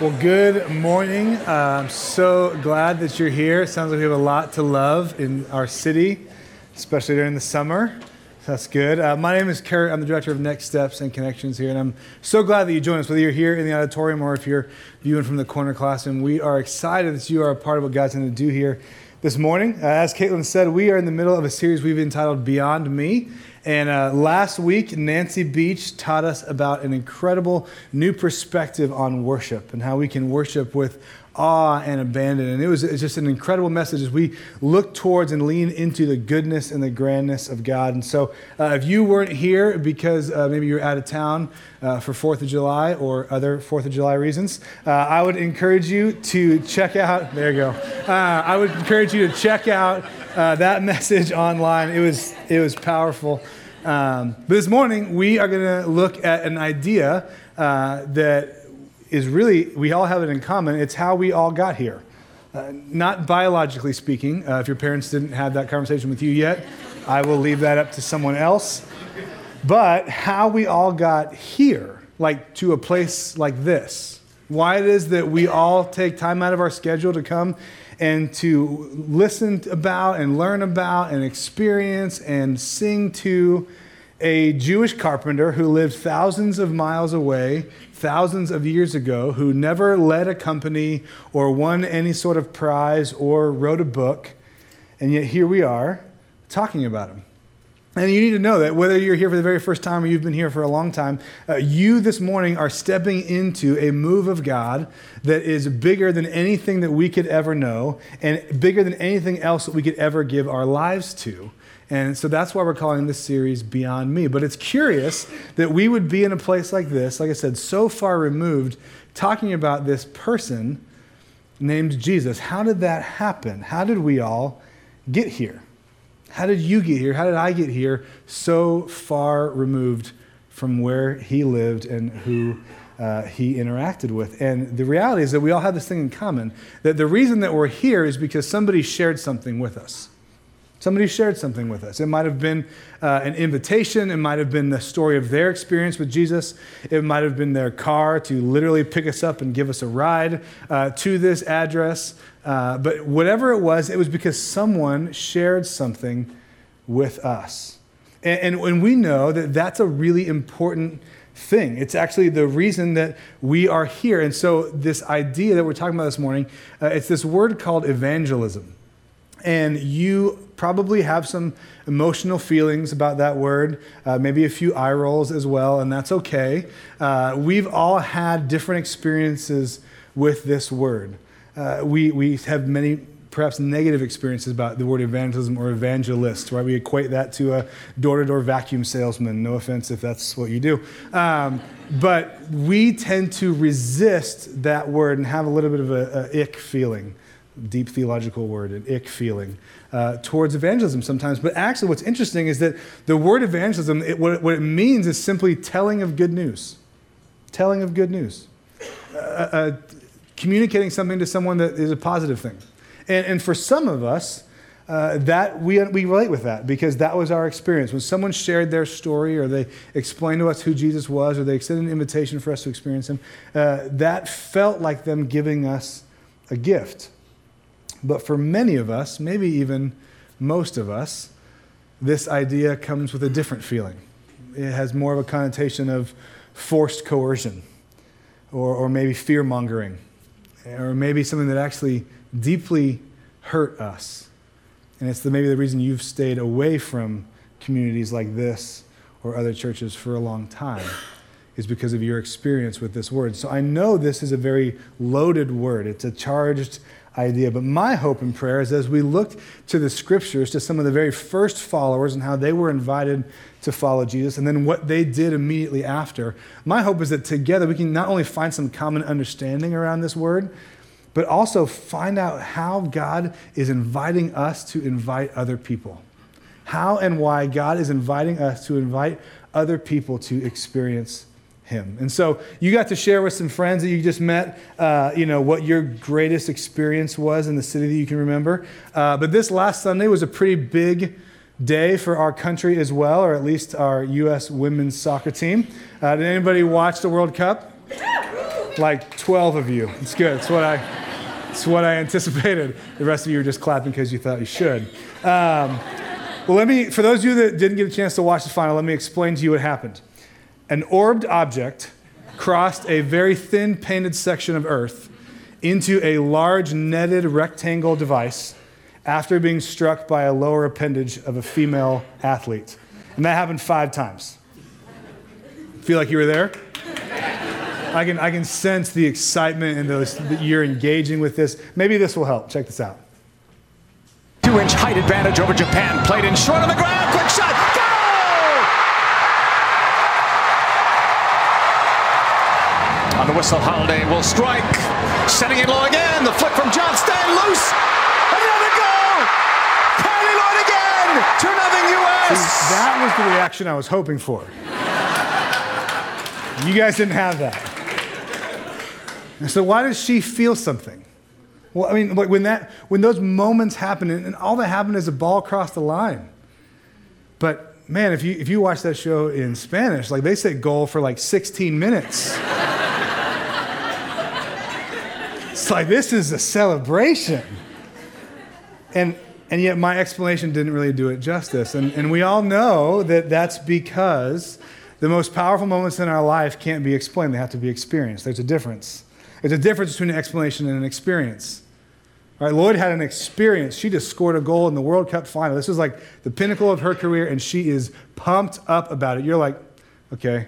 Well, good morning. Uh, I'm so glad that you're here. It sounds like we have a lot to love in our city, especially during the summer. That's good. Uh, my name is Kurt. I'm the director of Next Steps and Connections here, and I'm so glad that you joined us, whether you're here in the auditorium or if you're viewing from the corner classroom. We are excited that you are a part of what God's going to do here this morning. Uh, as Caitlin said, we are in the middle of a series we've entitled Beyond Me. And uh, last week, Nancy Beach taught us about an incredible new perspective on worship and how we can worship with awe and abandon. And it was, it was just an incredible message as we look towards and lean into the goodness and the grandness of God. And so, uh, if you weren't here because uh, maybe you're out of town uh, for Fourth of July or other Fourth of July reasons, uh, I would encourage you to check out. There you go. Uh, I would encourage you to check out uh, that message online. It was it was powerful. Um, this morning we are going to look at an idea that is really, we all have it in common. It's how we all got here. Uh, not biologically speaking, uh, if your parents didn't have that conversation with you yet, I will leave that up to someone else. But how we all got here, like to a place like this. Why it is that we all take time out of our schedule to come and to listen about and learn about and experience and sing to a Jewish carpenter who lived thousands of miles away thousands of years ago who never led a company or won any sort of prize or wrote a book, and yet here we are talking about him. And you need to know that whether you're here for the very first time or you've been here for a long time, uh, you this morning are stepping into a move of God that is bigger than anything that we could ever know and bigger than anything else that we could ever give our lives to. And so that's why we're calling this series Beyond Me. But it's curious that we would be in a place like this, like I said, so far removed, talking about this person named Jesus. How did that happen? How did we all get here? How did you get here? How did I get here so far removed from where he lived and who uh, he interacted with? And the reality is that we all have this thing in common that the reason that we're here is because somebody shared something with us. Somebody shared something with us. It might have been uh, an invitation. It might have been the story of their experience with Jesus. It might have been their car to literally pick us up and give us a ride uh, to this address. Uh, but whatever it was, it was because someone shared something with us. And, and, we know that that's a really important thing. It's actually the reason that we are here. And so, this idea that we're talking about this morning, uh, it's this word called evangelism. And you probably have some emotional feelings about that word, uh, maybe a few eye rolls as well, and that's okay. Uh, we've all had different experiences with this word. Uh, we, we have many perhaps negative experiences about the word evangelism or evangelist, right? We equate that to a door to door vacuum salesman. No offense if that's what you do. Um, but we tend to resist that word and have a little bit of a, a ick feeling deep theological word, an ick feeling, uh, towards evangelism sometimes. But actually, what's interesting is that the word evangelism, it, what, what, it means is simply telling of good news. Telling of good news. Uh, uh, communicating something to someone that is a positive thing. And, and for some of us, uh, that we, we relate with that because that was our experience. When someone shared their story or they explained to us who Jesus was or they extended an invitation for us to experience him, uh, that felt like them giving us a gift. But for many of us, maybe even most of us, this idea comes with a different feeling. It has more of a connotation of forced coercion, or, or maybe fear mongering, or maybe something that actually deeply hurt us. And it's the, maybe the reason you've stayed away from communities like this or other churches for a long time is because of your experience with this word. So I know this is a very loaded word. It's a charged idea. But my hope and prayer is as we look to the scriptures, to some of the very first followers and how they were invited to follow Jesus, and then what they did immediately after, my hope is that together we can not only find some common understanding around this word, but also find out how God is inviting us to invite other people. How and why God is inviting us to invite other people to experience him. And so you got to share with some friends that you just met, uh, you know, what your greatest experience was in the city that you can remember. Uh, but this last Sunday was a pretty big day for our country as well, or at least our U.S. women's soccer team. Uh, did anybody watch the World Cup? like 12 of you. It's good. It's what I, it's what I anticipated. The rest of you are just clapping because you thought you should. Um, well, let me, for those of you that didn't get a chance to watch the final, let me explain to you what happened. An orbed object crossed a very thin painted section of earth into a large netted rectangle device after being struck by a lower appendage of a female athlete. And that happened five times. Feel like you were there? I can, I can sense the excitement and those, that you're engaging with this. Maybe this will help. Check this out. Two inch height advantage over Japan. Played in short on the ground. Quick shot. Goal! On the whistle, Holiday will strike. Setting it low again. The flick from Johnston loose. Another goal! Carli Lloyd again! 2 0 U.S. See, that was the reaction I was hoping for. you guys didn't have that. And so, why does she feel something? Well, I mean, like when, that, when those moments happen, and all that happened is a ball crossed the line. But man, if you, if you watch that show in Spanish, like they say goal for like 16 minutes. Like this is a celebration. And, and yet my explanation didn't really do it justice. And, and we all know that that's because the most powerful moments in our life can't be explained, they have to be experienced. There's a difference. There's a difference between an explanation and an experience. All right, Lloyd had an experience. She just scored a goal in the World Cup final. This is like the pinnacle of her career, and she is pumped up about it. You're like, okay,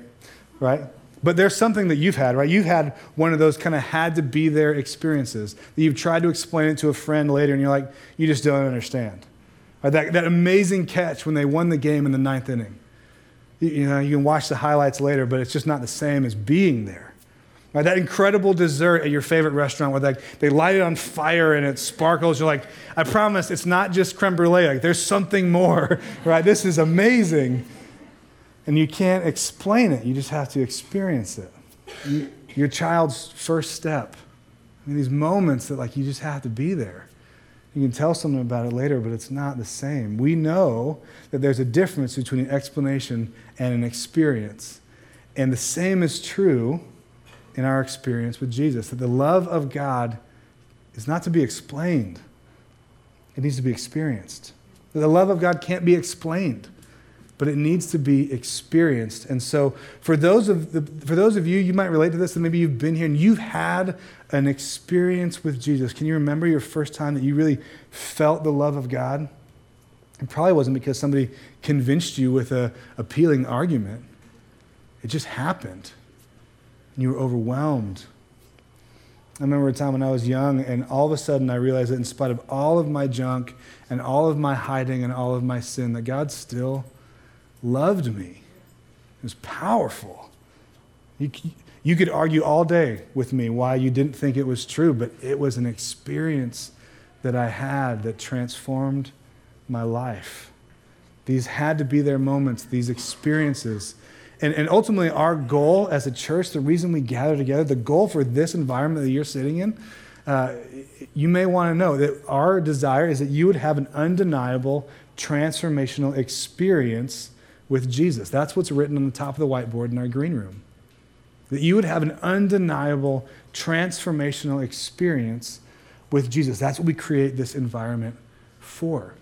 right? But there's something that you've had, right? You've had one of those kind of had to be there experiences that you've tried to explain it to a friend later, and you're like, you just don't understand. That, that amazing catch when they won the game in the ninth inning. You, you know, you can watch the highlights later, but it's just not the same as being there. Right, that incredible dessert at your favorite restaurant where they, they light it on fire and it sparkles. You're like, I promise it's not just creme brulee. Like, there's something more, right? This is amazing. And you can't explain it, you just have to experience it. You, your child's first step. I mean, these moments that, like, you just have to be there. You can tell someone about it later, but it's not the same. We know that there's a difference between an explanation and an experience. And the same is true in our experience with Jesus that the love of God is not to be explained, it needs to be experienced. The love of God can't be explained, but it needs to be experienced. And so, for those of, the, for those of you, you might relate to this, and maybe you've been here and you've had an experience with Jesus. Can you remember your first time that you really felt the love of God? It probably wasn't because somebody convinced you with a appealing argument. It just happened and you were overwhelmed. I remember a time when I was young, and all of a sudden I realized that in spite of all of my junk and all of my hiding and all of my sin, that God still loved me. It was powerful. You, you could argue all day with me why you didn't think it was true, but it was an experience that I had that transformed my life. These had to be their moments, these experiences and, and ultimately, our goal as a church, the reason we gather together, the goal for this environment that you're sitting in, uh, you may want to know that our desire is that you would have an undeniable transformational experience with Jesus. That's what's written on the top of the whiteboard in our green room. That you would have an undeniable transformational experience with Jesus. That's what we create this environment for.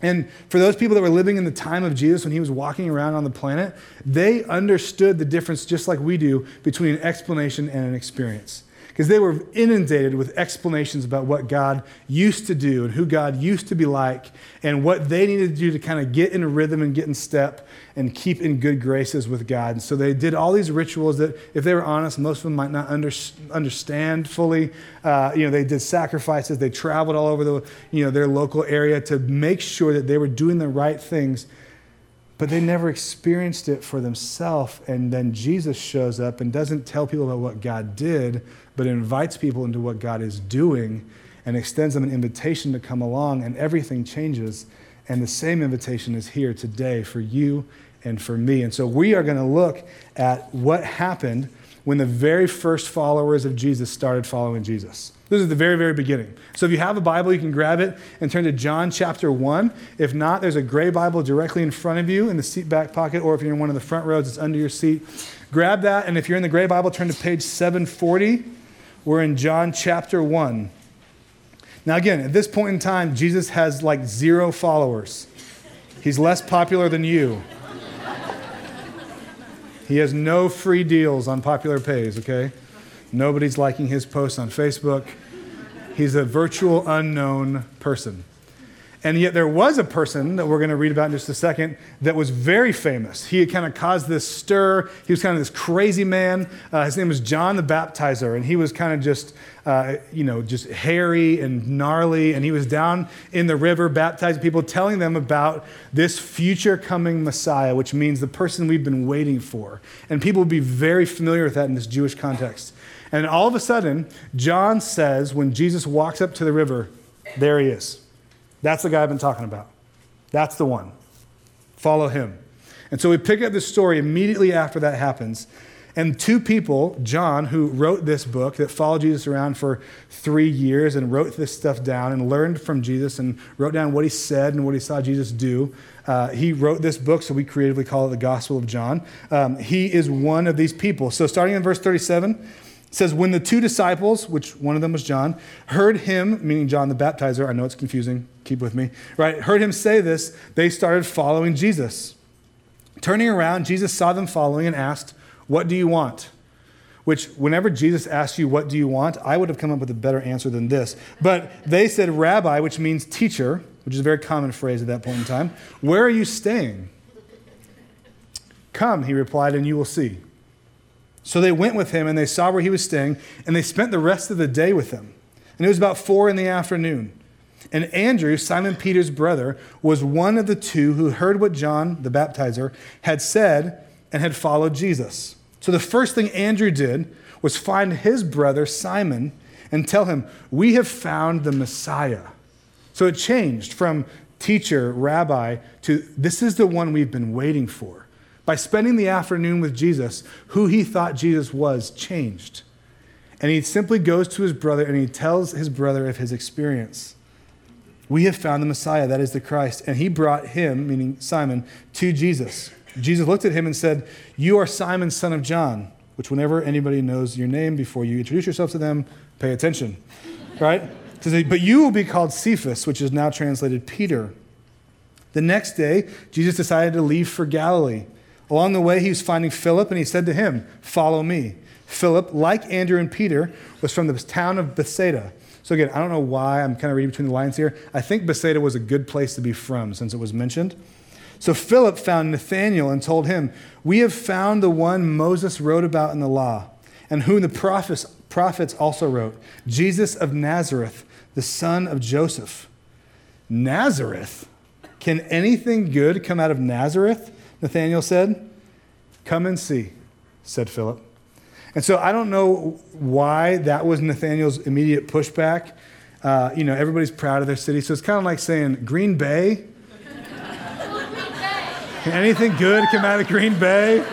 And for those people that were living in the time of Jesus when he was walking around on the planet, they understood the difference just like we do between an explanation and an experience because they were inundated with explanations about what God used to do and who God used to be like and what they needed to do to kind of get in a rhythm and get in step and keep in good graces with God. And so they did all these rituals that, if they were honest, most of them might not under, understand fully. Uh, you know, they did sacrifices. They traveled all over the, you know, their local area to make sure that they were doing the right things but they never experienced it for themselves. And then Jesus shows up and doesn't tell people about what God did, but invites people into what God is doing and extends them an invitation to come along, and everything changes. And the same invitation is here today for you and for me. And so we are going to look at what happened when the very first followers of Jesus started following Jesus. This is the very, very beginning. So if you have a Bible, you can grab it and turn to John chapter 1. If not, there's a gray Bible directly in front of you in the seat back pocket, or if you're in one of the front rows, it's under your seat. grab that, and if you're in the Gray Bible, turn to page 740. We're in John chapter 1. Now, again, at this point in time, Jesus has like zero followers. He's less popular than you. He has no free deals on popular pays, okay? Nobody's liking his posts on Facebook. He's a virtual unknown person. And yet, there was a person that we're going to read about in just a second that was very famous. He had kind of caused this stir. He was kind of this crazy man. Uh, his name was John the Baptizer, and he was kind of just, uh, you know, just hairy and gnarly. And he was down in the river baptizing people, telling them about this future coming Messiah, which means the person we've been waiting for. And people would be very familiar with that in this Jewish context. And all of a sudden, John says, when Jesus walks up to the river, there he is. That's the guy I've been talking about. That's the one. Follow him. And so we pick up this story immediately after that happens. And two people, John, who wrote this book that followed Jesus around for three years and wrote this stuff down and learned from Jesus and wrote down what he said and what he saw Jesus do. Uh, he wrote this book, so we creatively call it the Gospel of John. Um, he is one of these people. So starting in verse 37, it says, When the two disciples, which one of them was John, heard him, meaning John the baptizer, I know it's confusing, keep with me, right? Heard him say this, they started following Jesus. Turning around, Jesus saw them following and asked, What do you want? Which, whenever Jesus asked you, What do you want? I would have come up with a better answer than this. But they said, Rabbi, which means teacher, which is a very common phrase at that point in time. Where are you staying? Come, he replied, and you will see. So they went with him and they saw where he was staying, and they spent the rest of the day with him. And it was about four in the afternoon. And Andrew, Simon Peter's brother, was one of the two who heard what John the baptizer had said and had followed Jesus. So the first thing Andrew did was find his brother Simon and tell him, We have found the Messiah. So it changed from teacher, rabbi, to this is the one we've been waiting for by spending the afternoon with Jesus, who he thought Jesus was changed. And he simply goes to his brother and he tells his brother of his experience. We have found the Messiah, that is the Christ. And he brought him, meaning Simon, to Jesus. Jesus looked at him and said, You are Simon, son of John, which whenever anybody knows your name before you introduce yourself to them, pay attention. right? But you will be called Cephas, which is now translated Peter. The next day, Jesus decided to leave for Galilee. Along the way, he was finding Philip, and he said to him, Follow me. Philip, like Andrew and Peter, was from the town of Bethsaida. So, again, I don't know why I'm kind of reading between the lines here. I think Bethsaida was a good place to be from since it was mentioned. So, Philip found Nathanael and told him, We have found the one Moses wrote about in the law, and whom the prophets, prophets also wrote, Jesus of Nazareth, the son of Joseph. Nazareth? Can anything good come out of Nazareth? Nathanael said. Come and see, said Philip. And so I don't know why that was Nathanael's immediate pushback. Uh, you know, everybody's proud of their city, so it's kind of like saying Green Bay. Can anything good come out of Green Bay?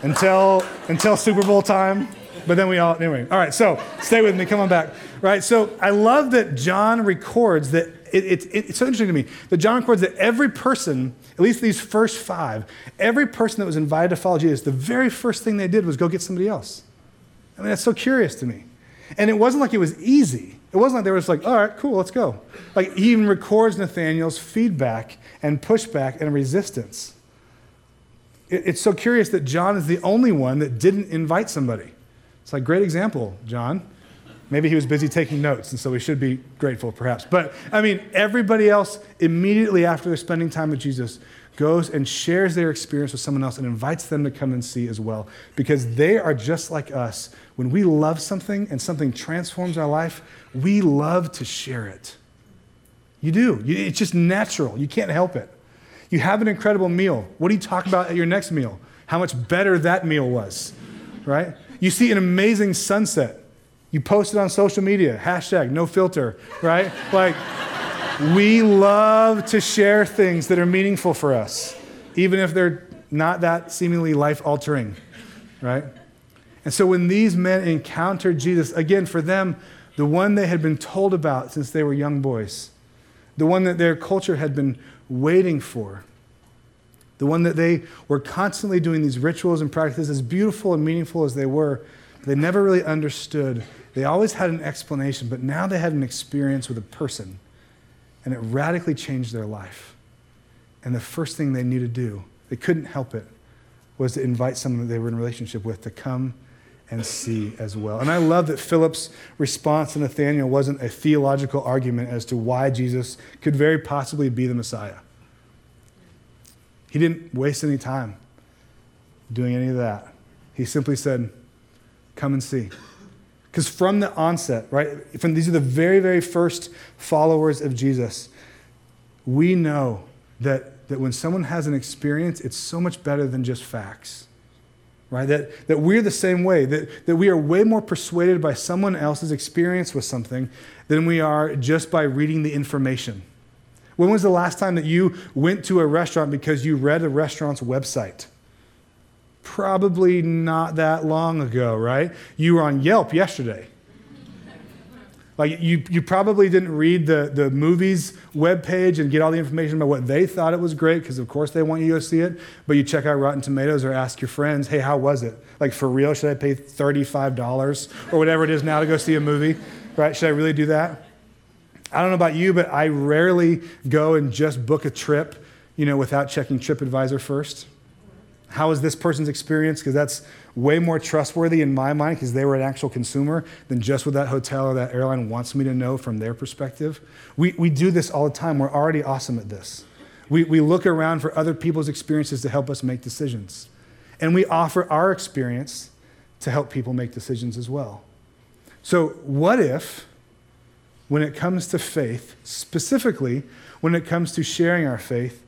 until until Super Bowl time. But then we all anyway. All right, so stay with me. Come on back. Right. So I love that John records that it, it, it's so interesting to me that John records that every person, at least these first five, every person that was invited to follow Jesus, the very first thing they did was go get somebody else. I mean, that's so curious to me. And it wasn't like it was easy. It wasn't like they were just like, all right, cool, let's go. Like, he even records Nathaniel's feedback and pushback and resistance. It, it's so curious that John is the only one that didn't invite somebody. It's like, great example, John. Maybe he was busy taking notes, and so we should be grateful, perhaps. But I mean, everybody else, immediately after they're spending time with Jesus, goes and shares their experience with someone else and invites them to come and see as well. Because they are just like us. When we love something and something transforms our life, we love to share it. You do. It's just natural. You can't help it. You have an incredible meal. What do you talk about at your next meal? How much better that meal was, right? You see an amazing sunset. You post it on social media, hashtag no filter, right? like, we love to share things that are meaningful for us, even if they're not that seemingly life altering, right? And so when these men encountered Jesus, again, for them, the one they had been told about since they were young boys, the one that their culture had been waiting for, The one that they were constantly doing these rituals and practices, as beautiful and meaningful as they were, they never really understood. They always had an explanation, but now they had an experience with a person, and it radically changed their life. And the first thing they knew to do, they couldn't help it, was to invite someone that they were in relationship with to come and see as well. And I love that Philip's response to Nathanael wasn't a theological argument as to why Jesus could very possibly be the Messiah. He didn't waste any time doing any of that. He simply said, Come and see. Because from the onset, right, from these are the very, very first followers of Jesus, we know that, that when someone has an experience, it's so much better than just facts. Right? That, that we're the same way, that, that we are way more persuaded by someone else's experience with something than we are just by reading the information. When was the last time that you went to a restaurant because you read a restaurant's website? Probably not that long ago, right? You were on Yelp yesterday. Like you, you probably didn't read the, the movie's webpage and get all the information about what they thought it was great, because of course they want you to go see it. But you check out Rotten Tomatoes or ask your friends, hey, how was it? Like for real, should I pay $35 or whatever it is now to go see a movie? Right? Should I really do that? I don't know about you, but I rarely go and just book a trip, you know, without checking TripAdvisor first. How is this person's experience? Because that's way more trustworthy in my mind because they were an actual consumer than just what that hotel or that airline wants me to know from their perspective. We, we do this all the time. We're already awesome at this. We, we look around for other people's experiences to help us make decisions. And we offer our experience to help people make decisions as well. So, what if when it comes to faith, specifically when it comes to sharing our faith,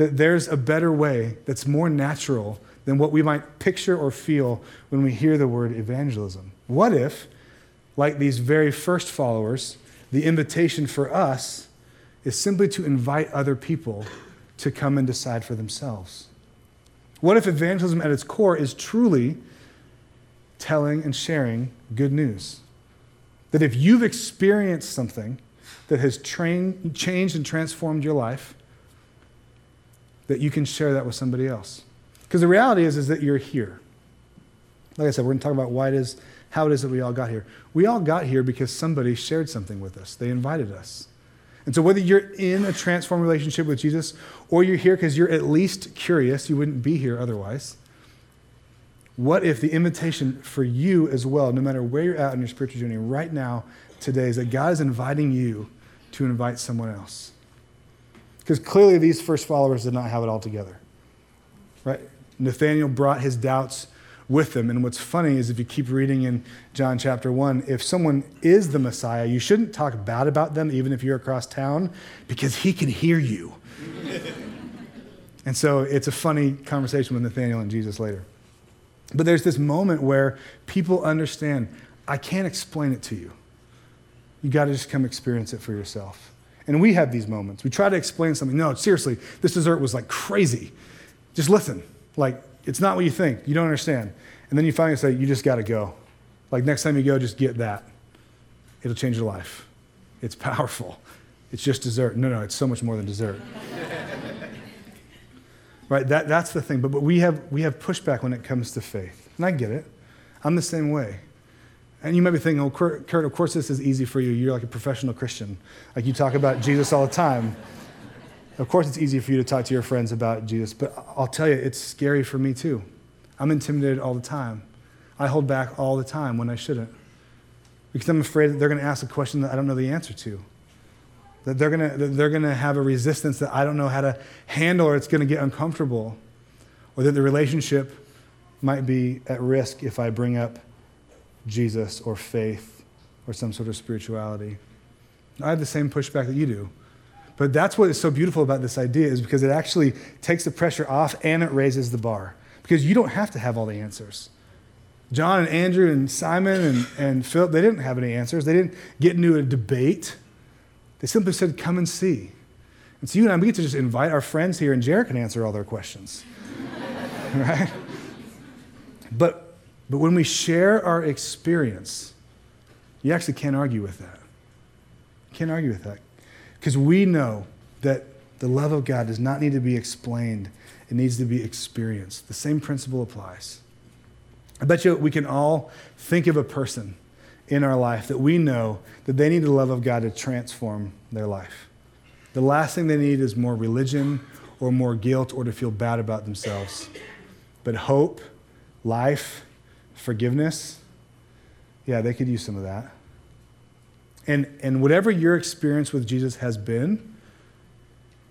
that there's a better way that's more natural than what we might picture or feel when we hear the word evangelism. What if, like these very first followers, the invitation for us is simply to invite other people to come and decide for themselves? What if evangelism at its core is truly telling and sharing good news? That if you've experienced something that has changed and transformed your life, that you can share that with somebody else. Because the reality is, is that you're here. Like I said, we're going to talk about why it is, how it is that we all got here. We all got here because somebody shared something with us. They invited us. And so, whether you're in a transformed relationship with Jesus or you're here because you're at least curious, you wouldn't be here otherwise. What if the invitation for you as well, no matter where you're at in your spiritual journey right now, today, is that God is inviting you to invite someone else? Because clearly these first followers did not have it all together. Right? Nathaniel brought his doubts with them. And what's funny is if you keep reading in John chapter 1, if someone is the Messiah, you shouldn't talk bad about them, even if you're across town, because he can hear you. and so it's a funny conversation with Nathaniel and Jesus later. But there's this moment where people understand I can't explain it to you. You got to just come experience it for yourself. And we have these moments. We try to explain something. No, seriously, this dessert was like crazy. Just listen. Like, it's not what you think. You don't understand. And then you finally say, you just got to go. Like, next time you go, just get that. It'll change your life. It's powerful. It's just dessert. No, no, it's so much more than dessert. right? That, that's the thing. But, but we, have, we have pushback when it comes to faith. And I get it. I'm the same way. And you might be thinking, oh, Kurt, of course this is easy for you. You're like a professional Christian. Like you talk about Jesus all the time. Of course, it's easy for you to talk to your friends about Jesus, but I'll tell you, it's scary for me too. I'm intimidated all the time. I hold back all the time when I shouldn't because I'm afraid that they're going to ask a question that I don't know the answer to. That they're going to, that they're going to have a resistance that I don't know how to handle or it's going to get uncomfortable. Or that the relationship might be at risk if I bring up Jesus or faith or some sort of spirituality. I have the same pushback that you do. But that's what is so beautiful about this idea is because it actually takes the pressure off and it raises the bar. Because you don't have to have all the answers. John and Andrew and Simon and, and Philip, they didn't have any answers. They didn't get into a debate. They simply said, Come and see. And so you and I, we get to just invite our friends here, and Jared can answer all their questions. right? But, but when we share our experience, you actually can't argue with that. Can't argue with that. Because we know that the love of God does not need to be explained it needs to be experienced. The same principle applies. I bet you we can all think of a person in our life that we know that they need the love of God to transform their life. The last thing they need is more religion or more guilt or to feel bad about themselves. But hope, life, forgiveness, yeah, they could use some of that. And, and whatever your experience with Jesus has been,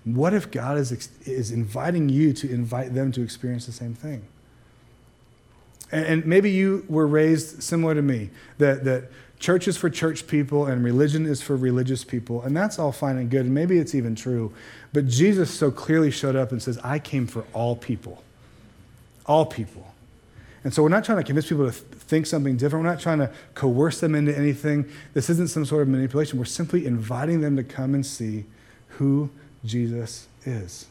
what if God is, is inviting you to invite them to experience the same thing? And, and maybe you were raised similar to me, that, that church is for church people and religion is for religious people, and that's all fine and good, and maybe it's even true. But Jesus so clearly showed up and says, I came for all people. All people. And so we're not trying to convince people to think something different. We're not trying to coerce them into anything. This isn't some sort of manipulation. We're simply inviting them to come and see who Jesus is.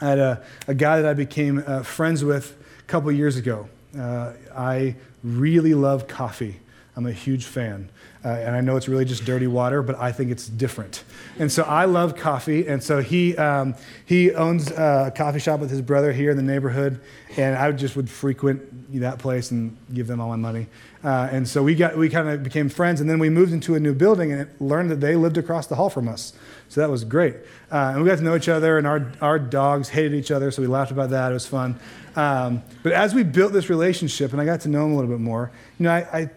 I had a, a guy that I became uh, friends with a couple years ago. Uh, I really love coffee. I'm a huge fan. Uh, and I know it's really just dirty water, but I think it's different. And so I love coffee. And so he, um, he owns a coffee shop with his brother here in the neighborhood. And I just would frequent that place and give them all my money. Uh, and so we, got, we kind of became friends. And then we moved into a new building and learned that they lived across the hall from us. So that was great. Uh, and we got to know each other, and our, our dogs hated each other. So we laughed about that. It was fun. Um, but as we built this relationship and I got to know him a little bit more, you know, I, I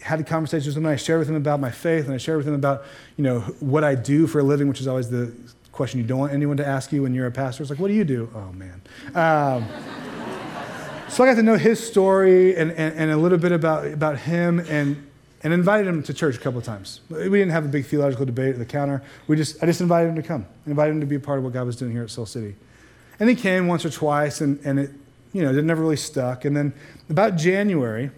had a conversations with him. and I shared with him about my faith, and I shared with him about, you know, what I do for a living, which is always the question you don't want anyone to ask you when you're a pastor. It's like, what do you do? Oh, man. Um, so I got to know his story and, and, and, a little bit about, about him and, and invited him to church a couple of times. We didn't have a big theological debate at the counter. We just, I just invited him to come. I invited him to be a part of what God was doing here at Soul City. And he came once or twice, and, and it, you know, it never really stuck. And then about January,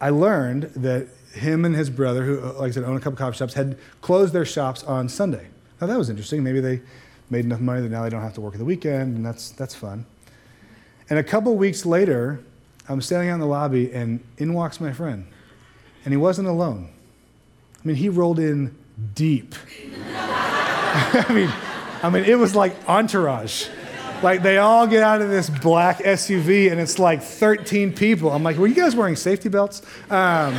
I learned that him and his brother, who, uh, like I said, own a couple coffee shops, had closed their shops on Sunday. Now that was interesting. Maybe they made enough money that now they don't have to work the weekend, and that's, that's fun. And a couple weeks later, I'm standing out in the lobby, and in walks my friend. And he wasn't alone. I mean, he rolled in deep. I mean, I mean, it was like entourage. Like they all get out of this black SUV and it's like 13 people. I'm like, were you guys wearing safety belts? Um,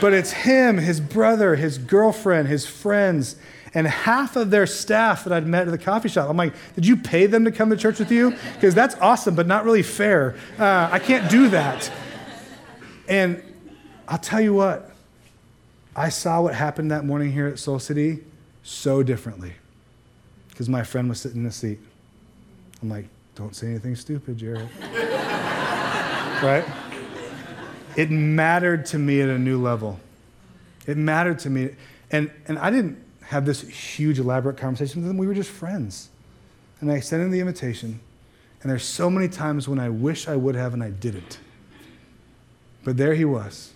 but it's him, his brother, his girlfriend, his friends, and half of their staff that I'd met at the coffee shop. I'm like, did you pay them to come to church with you? Because that's awesome, but not really fair. Uh, I can't do that. And I'll tell you what, I saw what happened that morning here at Soul City so differently because my friend was sitting in the seat. I'm like, don't say anything stupid, Jared. right? It mattered to me at a new level. It mattered to me. And, and I didn't have this huge, elaborate conversation with them. We were just friends. And I extended the invitation. And there's so many times when I wish I would have and I didn't. But there he was.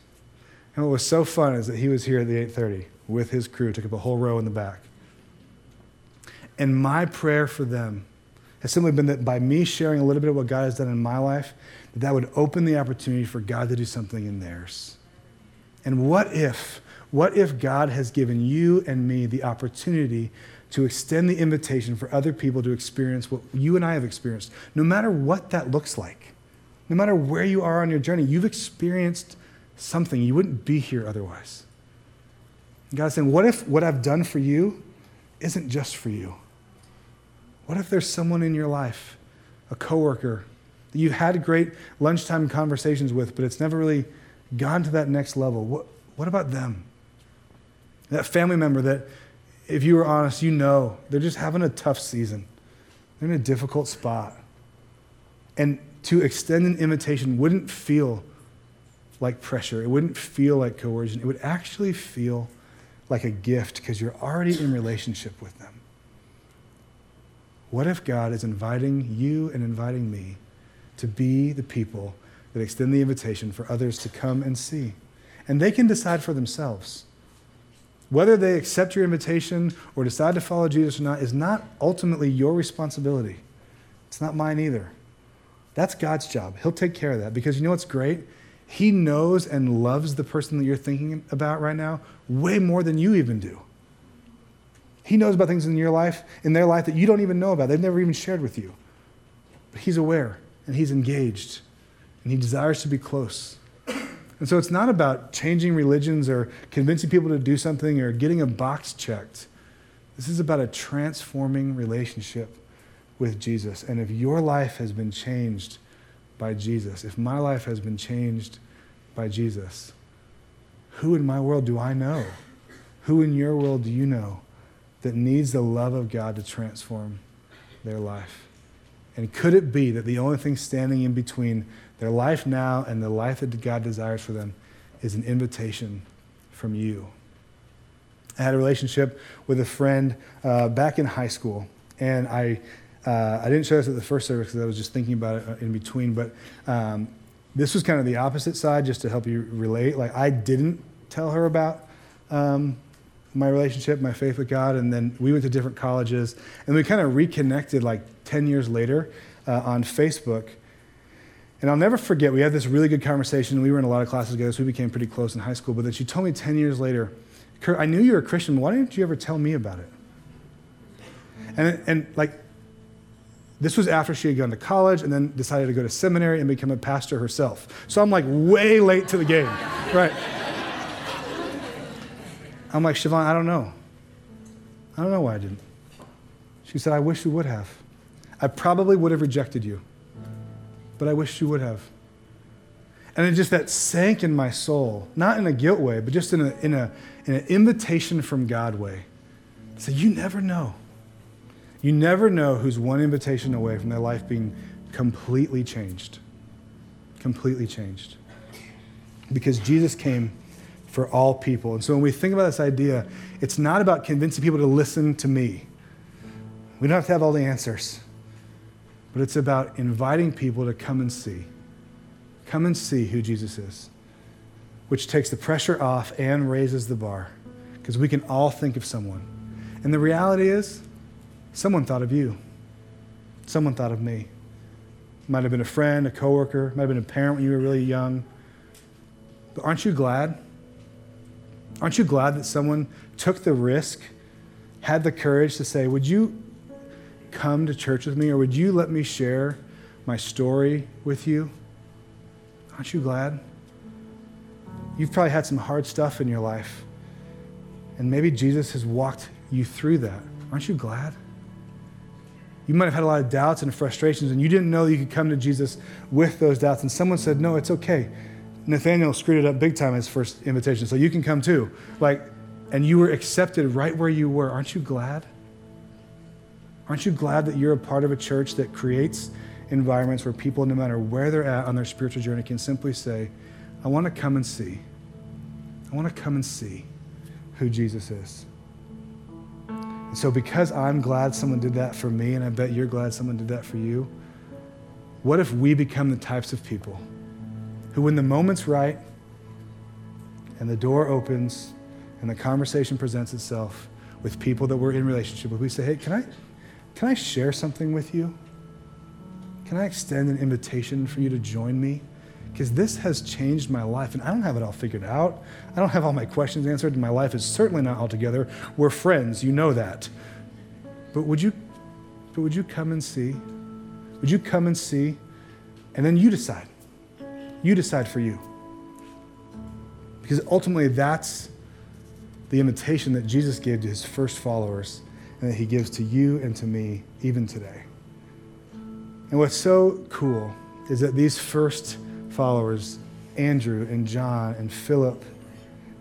And what was so fun is that he was here at the 8:30 with his crew, took up a whole row in the back. And my prayer for them has simply been that by me sharing a little bit of what God has done in my life, that that would open the opportunity for God to do something in theirs. And what if, what if God has given you and me the opportunity to extend the invitation for other people to experience what you and I have experienced, no matter what that looks like, no matter where you are on your journey, you've experienced something. You wouldn't be here otherwise. God's saying, what if what I've done for you isn't just for you? What if there's someone in your life, a coworker, that you've had great lunchtime conversations with, but it's never really gone to that next level? What, what about them? That family member that, if you were honest, you know they're just having a tough season. They're in a difficult spot. And to extend an invitation wouldn't feel like pressure. It wouldn't feel like coercion. It would actually feel like a gift because you're already in relationship with them. What if God is inviting you and inviting me to be the people that extend the invitation for others to come and see? And they can decide for themselves. Whether they accept your invitation or decide to follow Jesus or not is not ultimately your responsibility. It's not mine either. That's God's job. He'll take care of that because you know what's great? He knows and loves the person that you're thinking about right now way more than you even do. He knows about things in your life, in their life that you don't even know about. They've never even shared with you. But He's aware and He's engaged and He desires to be close. And so it's not about changing religions or convincing people to do something or getting a box checked. This is about a transforming relationship with Jesus. And if your life has been changed by Jesus, if my life has been changed by Jesus, who in my world do I know? Who in your world do you know that needs the love of God to transform their life? And could it be that the only thing standing in between their life now and the life that God desires for them is an invitation from you? I had a relationship with a friend uh, back in high school, and I, uh, I didn't share this at the first service because I was just thinking about it in between, but um, this was kind of the opposite side, just to help you relate. Like, I didn't tell her about um, my relationship, my faith with God, and then we went to different colleges, and we kind of reconnected like 10 years later uh, on Facebook. And I'll never forget, we had this really good conversation. We were in a lot of classes together, so we became pretty close in high school. But then she told me 10 years later, Kurt, I knew you were a Christian. Why didn't you ever tell me about it? And, and like, this was after she had gone to college and then decided to go to seminary and become a pastor herself. So I'm like way late to the game, right? I'm like, Siobhan, I don't know. I don't know why I didn't. She said, I wish you would have. I probably would have rejected you, but I wish you would have. And it just that sank in my soul, not in a guilt way, but just in, a, in, a, in an invitation from God way. So you never know. You never know who's one invitation away from their life being completely changed. Completely changed. Because Jesus came for all people. And so when we think about this idea, it's not about convincing people to listen to me. We don't have to have all the answers, but it's about inviting people to come and see. Come and see who Jesus is, which takes the pressure off and raises the bar because we can all think of someone. And the reality is, someone thought of you, someone thought of me. Might have been a friend, a coworker, might have been a parent when you were really young. But aren't you glad? Aren't you glad that someone took the risk, had the courage to say, Would you come to church with me, or would you let me share my story with you? Aren't you glad? You've probably had some hard stuff in your life, and maybe Jesus has walked you through that. Aren't you glad? You might have had a lot of doubts and frustrations, and you didn't know you could come to Jesus with those doubts. And someone said, No, it's okay. Nathaniel screwed it up big time his first invitation, so you can come too. Like, and you were accepted right where you were. Aren't you glad? Aren't you glad that you're a part of a church that creates environments where people, no matter where they're at on their spiritual journey, can simply say, I want to come and see. I want to come and see who Jesus is. And so, because I'm glad someone did that for me, and I bet you're glad someone did that for you, what if we become the types of people who, when the moment's right and the door opens and the conversation presents itself with people that we're in relationship with, we say, Hey, can I, can I share something with you? Can I extend an invitation for you to join me? Because this has changed my life, and I don't have it all figured out. I don't have all my questions answered, and my life is certainly not all together. We're friends, you know that. But would you, but would you come and see? Would you come and see? And then you decide. You decide for you. Because ultimately, that's the invitation that Jesus gave to his first followers and that he gives to you and to me even today. And what's so cool is that these first followers, Andrew and John and Philip,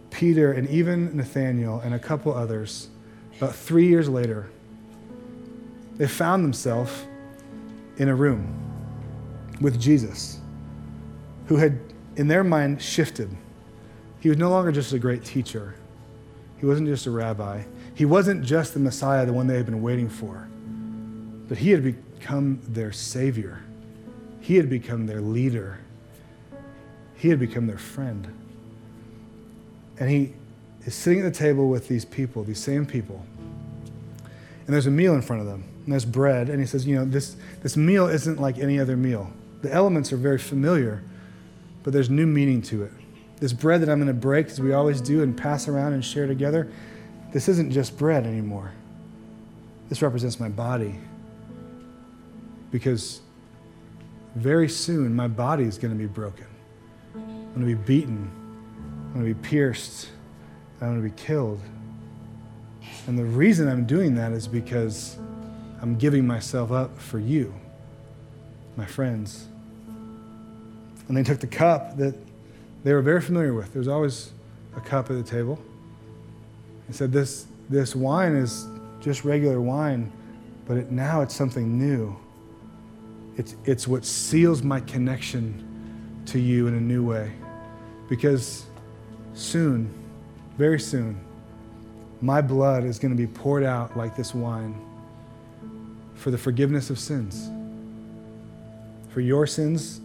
Peter, and even Nathaniel and a couple others, about three years later, they found themselves in a room with Jesus, who had, in their mind, shifted. He was no longer just a great teacher, he wasn't just a rabbi, he wasn't just the Messiah, the one they had been waiting for, but he had become their Savior, he had become their leader, he had become their friend. And he is sitting at the table with these people, these same people. And there's a meal in front of them. And there's bread. And he says, You know, this, this meal isn't like any other meal. The elements are very familiar, but there's new meaning to it. This bread that I'm going to break, as we always do, and pass around and share together, this isn't just bread anymore. this represents my body. Because very soon my body is going to be broken. I'm going to be beaten. I'm going to be pierced. I'm going to be killed. And the reason I'm doing that is because I'm giving myself up for you, my friends. And they took the cup that they were very familiar with. There was always a cup at the table. He said, This, this wine is just regular wine, but it, now it's something new. It's, it's what seals my connection to you in a new way. Because soon, very soon, my blood is going to be poured out like this wine for the forgiveness of sins. For your sins,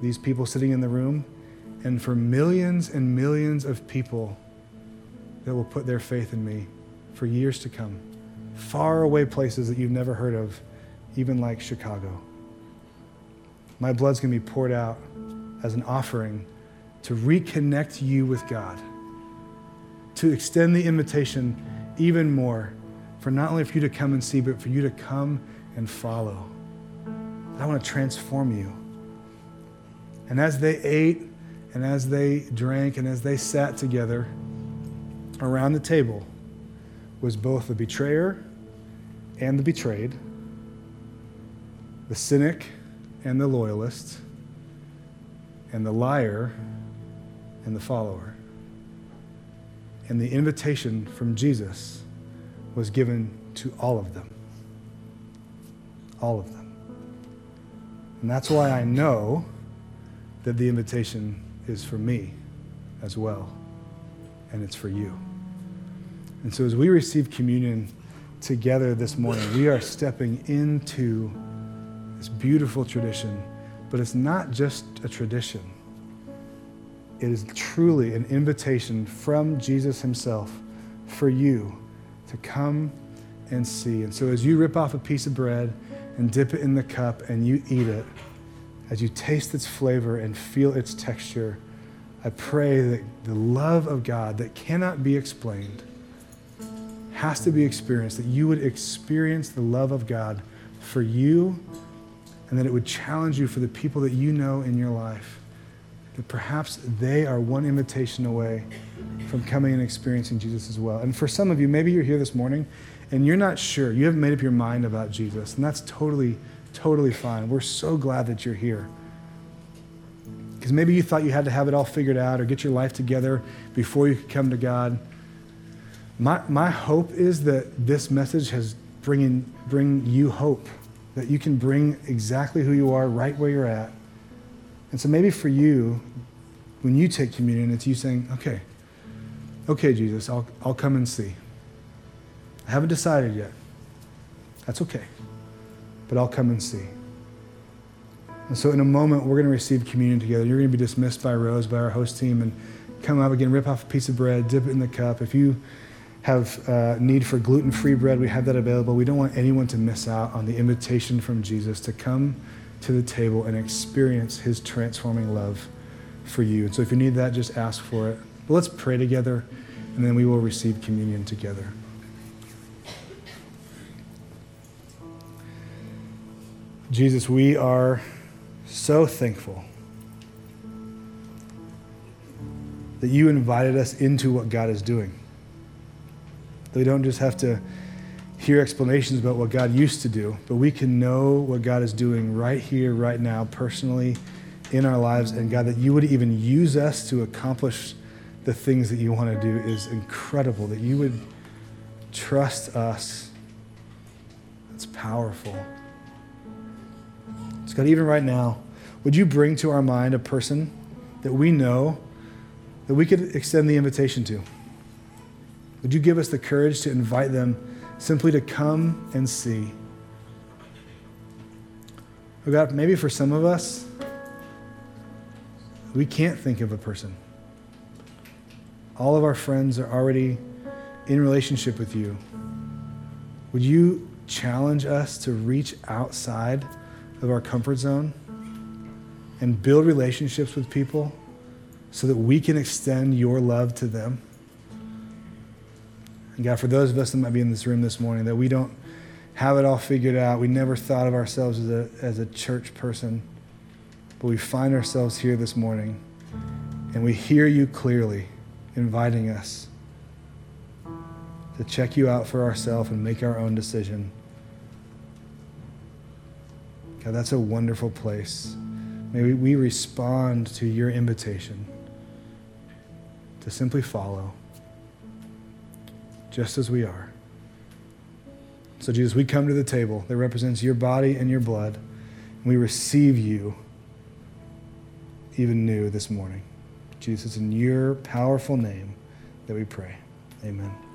these people sitting in the room, and for millions and millions of people that will put their faith in me for years to come. Far away places that you've never heard of, even like Chicago. My blood's going to be poured out as an offering to reconnect you with God, to extend the invitation even more for not only for you to come and see, but for you to come and follow. I want to transform you. And as they ate and as they drank and as they sat together around the table was both the betrayer and the betrayed, the cynic and the loyalist, and the liar and the follower. And the invitation from Jesus was given to all of them. All of them. And that's why I know that the invitation is for me as well, and it's for you. And so as we receive communion together this morning, we are stepping into this beautiful tradition, but it's not just a tradition. It is truly an invitation from Jesus himself for you to come and see. And so as you rip off a piece of bread and dip it in the cup and you eat it, as you taste its flavor and feel its texture, I pray that the love of God that cannot be explained has to be experienced, that you would experience the love of God for you, and that it would challenge you for the people that you know in your life. That perhaps they are one invitation away from coming and experiencing Jesus as well. And for some of you, maybe you're here this morning and you're not sure, you haven't made up your mind about Jesus, and that's totally totally fine. We're so glad that you're here. Because maybe you thought you had to have it all figured out or get your life together before you could come to God. My, my hope is that this message has bringing, bring you hope, that you can bring exactly who you are right where you're at. And so maybe for you, when you take communion, it's you saying, okay, okay, Jesus, I'll, I'll come and see. I haven't decided yet. That's okay but I'll come and see. And so, in a moment, we're going to receive communion together. You're going to be dismissed by Rose, by our host team, and come up again, rip off a piece of bread, dip it in the cup. If you have uh, need for gluten free bread, we have that available. We don't want anyone to miss out on the invitation from Jesus to come to the table and experience his transforming love for you. And so, if you need that, just ask for it. But let's pray together, and then we will receive communion together. Jesus, we are so thankful that you invited us into what God is doing. That we don't just have to hear explanations about what God used to do, but we can know what God is doing right here, right now, personally in our lives. And God, that you would even use us to accomplish the things that you want to do is incredible. That you would trust us. It's powerful. God, even right now, would you bring to our mind a person that we know that we could extend the invitation to? Would you give us the courage to invite them simply to come and see? Oh God, maybe for some of us, we can't think of a person. All of our friends are already in relationship with you. Would you challenge us to reach outside? Of our comfort zone and build relationships with people so that we can extend your love to them. And God, for those of us that might be in this room this morning, that we don't have it all figured out, we never thought of ourselves as a, as a church person, but we find ourselves here this morning and we hear you clearly inviting us to check you out for ourselves and make our own decision. God, that's a wonderful place. May we, respond to your invitation to simply follow, just as we are. So, Jesus, we come to the table that represents your body and your blood, and we receive you even new this morning. Jesus, in your powerful name that we pray. Amen.